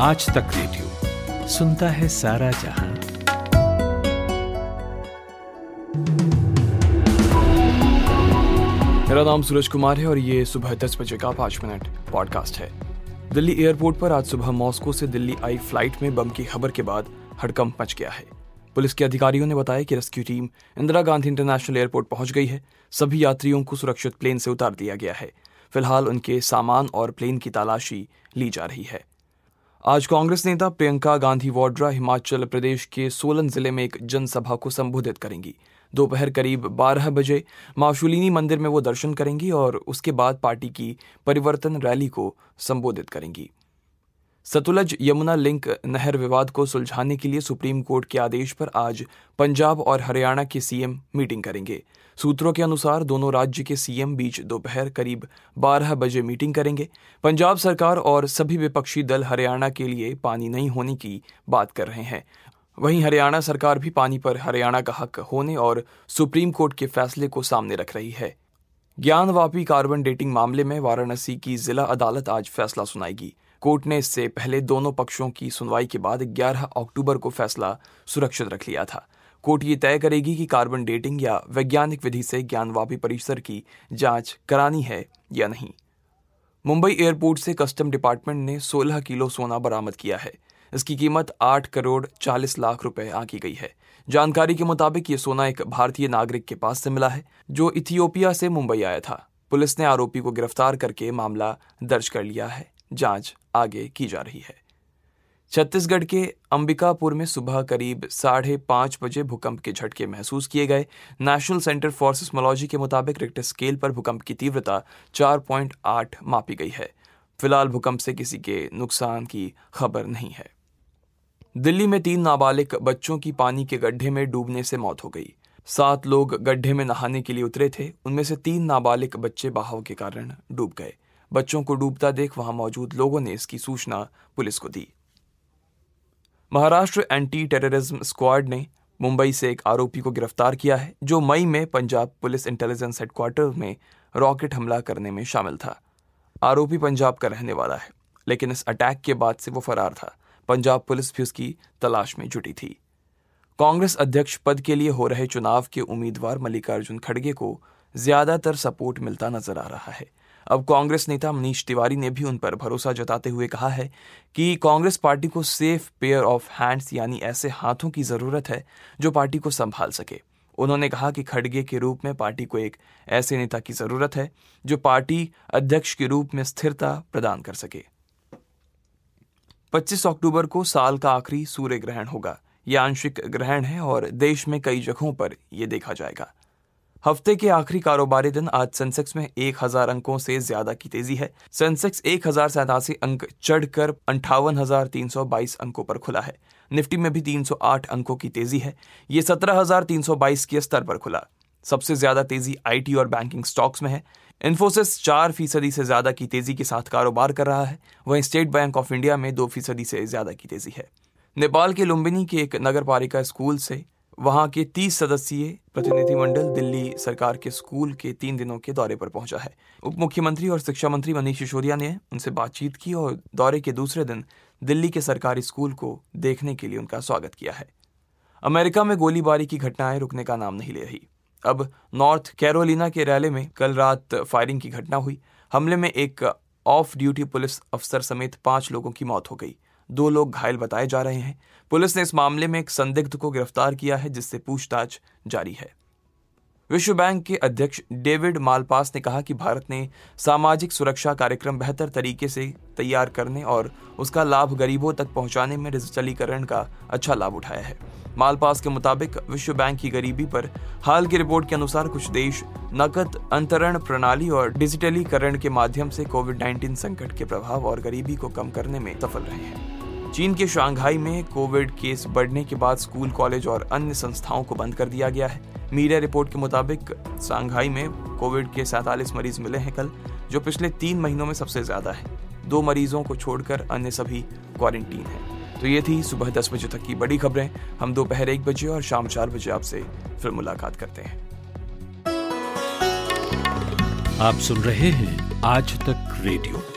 आज तक रेडियो। सुनता है सारा जहाँ। मेरा नाम सूरज कुमार है और ये सुबह दस बजे का पाँच मिनट पॉडकास्ट है। दिल्ली एयरपोर्ट पर आज सुबह मॉस्को से दिल्ली आई फ़्लाइट में बम की खबर के बाद हड़कंप मच गया है। पुलिस के अधिकारियों ने बताया कि rescue team Indira Gandhi international airport पहुँच गई है। सभी यात्रियों को सुरक्षित प्लेन से उतार दिया गया है। फ़िलहाल उनके सामान और प्लेन की तलाशी ली जा रही है। आज कांग्रेस नेता प्रियंका गांधी वाड्रा हिमाचल प्रदेश के सोलन ज़िले में एक जनसभा को संबोधित करेंगी। दोपहर करीब 12 बजे माशुलिनी मंदिर में वो दर्शन करेंगी और उसके बाद पार्टी की परिवर्तन रैली को संबोधित करेंगी। सतुलज यमुना लिंक नहर विवाद को सुलझाने के लिए सुप्रीम कोर्ट के आदेश पर आज पंजाब और हरियाणा के सीएम मीटिंग करेंगे। सूत्रों के अनुसार दोनों राज्य के सीएम बीच दोपहर करीब 12 बजे मीटिंग करेंगे। पंजाब सरकार और सभी विपक्षी दल हरियाणा के लिए पानी नहीं होने की बात कर रहे हैं। वहीं हरियाणा सरकार भी पानी पर हरियाणा का हक होने और सुप्रीम कोर्ट के फैसले को सामने रख रही है। ज्ञानवापी कार्बन डेटिंग मामले में वाराणसी की जिला अदालत आज फैसला सुनाएगी। कोर्ट ने इससे पहले दोनों पक्षों की सुनवाई के बाद 11 अक्टूबर को फैसला सुरक्षित रख लिया था। कोर्ट ये तय करेगी कि कार्बन डेटिंग या वैज्ञानिक विधि से ज्ञानवापी परिसर की जाँच करानी है या नहीं। मुंबई एयरपोर्ट से कस्टम डिपार्टमेंट ने 16 किलो सोना बरामद किया है। इसकी कीमत 8 करोड़ 40 लाख रुपए आंकी गई है। जानकारी के मुताबिक ये सोना एक भारतीय नागरिक के पास से मिला है, जो इथियोपिया से मुंबई आया था। पुलिस ने आरोपी को गिरफ़्तार करके मामला दर्ज कर लिया है। जाँच आगे की जा रही है। छत्तीसगढ़ के अंबिकापुर में सुबह करीब साढ़े पाँच बजे भूकंप के झटके महसूस किए गए। नेशनल सेंटर फॉर सिस्मोलॉजी के मुताबिक रिक्टर स्केल पर भूकंप की तीव्रता 4.8 मापी गई है। फ़िलहाल भूकंप से किसी के नुकसान की खबर नहीं है। दिल्ली में तीन नाबालिग बच्चों की पानी के गड्ढे में डूबने से मौत हो गई। सात लोग गड्ढे में नहाने के लिए उतरे थे। उनमें से तीन नाबालिग बच्चे बहाव के कारण डूब गए। बच्चों को डूबता देख वहाँ मौजूद लोगों ने इसकी सूचना पुलिस को दी। महाराष्ट्र एंटी टेररिज्म स्क्वाड ने मुंबई से एक आरोपी को गिरफ़्तार किया है, जो मई में पंजाब पुलिस इंटेलिजेंस हेडक्वार्टर में रॉकेट हमला करने में शामिल था। आरोपी पंजाब का रहने वाला है, लेकिन इस अटैक के बाद से वो फरार था। पंजाब पुलिस भी उसकी तलाश में जुटी थी। कांग्रेस अध्यक्ष पद के लिए हो रहे चुनाव के उम्मीदवार मल्लिकार्जुन खड़गे को ज़्यादातर सपोर्ट मिलता नज़र आ रहा है। अब कांग्रेस नेता मनीष तिवारी ने भी उन पर भरोसा जताते हुए कहा है कि कांग्रेस पार्टी को सेफ़ पेयर ऑफ़ हैंड्स यानी ऐसे हाथों की ज़रूरत है जो पार्टी को संभाल सके। उन्होंने कहा कि खड़गे के रूप में पार्टी को एक ऐसे नेता की ज़रूरत है जो पार्टी अध्यक्ष के रूप में स्थिरता प्रदान कर सके। 25 अक्टूबर को साल का आखिरी सूर्य ग्रहण होगा। यह आंशिक ग्रहण है और देश में कई जगहों पर यह देखा जाएगा। हफ़्ते के आखिरी कारोबारी दिन आज सेंसेक्स में एक हज़ार अंकों से ज़्यादा की तेज़ी है। सेंसेक्स एक हज़ार सैतासी अंक चढ़कर अंठावन हज़ार तीन सौ बाईस अंकों पर खुला है। निफ्टी में भी तीन सौ आठ अंकों की तेज़ी है। ये सत्रह हज़ार तीन सौ बाईस के स्तर पर खुला। सबसे ज़्यादा तेज़ी आईटी और बैंकिंग स्टॉक्स में है। इन्फोसिस चार फ़ीसदी से ज़्यादा की तेज़ी के साथ कारोबार कर रहा है। वहीं स्टेट बैंक ऑफ़ इंडिया में दो फ़ीसदी से ज़्यादा की तेज़ी है। नेपाल के लुम्बिनी के एक नगर पालिका स्कूल से वहाँ के तीस सदस्यीय प्रतिनिधिमंडल दिल्ली सरकार के स्कूल के तीन दिनों के दौरे पर पहुँचा है। उप मुख्यमंत्री और शिक्षा मंत्री मनीष सिसोदिया ने उनसे बातचीत की और दौरे के दूसरे दिन दिल्ली के सरकारी स्कूल को देखने के लिए उनका स्वागत किया है। अमेरिका में गोलीबारी की घटनाएँ रुकने का नाम नहीं ले रही। अब नॉर्थ कैरोलिना के रैले में कल रात फायरिंग की घटना हुई। हमले में एक ऑफ़ ड्यूटी पुलिस अफसर समेत पाँच लोगों की मौत हो गई। दो लोग घायल बताए जा रहे हैं। पुलिस ने इस मामले में एक संदिग्ध को गिरफ़्तार किया है, जिससे पूछताछ जारी है। विश्व बैंक के अध्यक्ष डेविड मालपास ने कहा कि भारत ने सामाजिक सुरक्षा कार्यक्रम बेहतर तरीके से तैयार करने और उसका लाभ गरीबों तक पहुँचाने में डिजिटलीकरण का अच्छा लाभ उठाया है। मालपास के मुताबिक, विश्व बैंक की गरीबी पर हाल की रिपोर्ट के अनुसार कुछ देश नकद अंतरण प्रणाली और डिजिटलीकरण के माध्यम से कोविड 19 संकट के प्रभाव और गरीबी को कम करने में सफल रहे हैं। चीन के शांघाई में कोविड केस बढ़ने के बाद स्कूल, कॉलेज और अन्य संस्थाओं को बंद कर दिया गया है। मीडिया रिपोर्ट के मुताबिक, शांघाई में कोविड के सैतालीस मरीज़ मिले हैं कल, जो पिछले तीन महीनों में सबसे ज़्यादा है। दो मरीजों को छोड़कर अन्य सभी क्वारंटीन हैं। तो ये थी सुबह दस बजे तक की बड़ी खबरें। हम दोपहर एक बजे और शाम चार बजे आपसे फिर मुलाकात करते हैं। आप सुन रहे हैं आज तक रेडियो।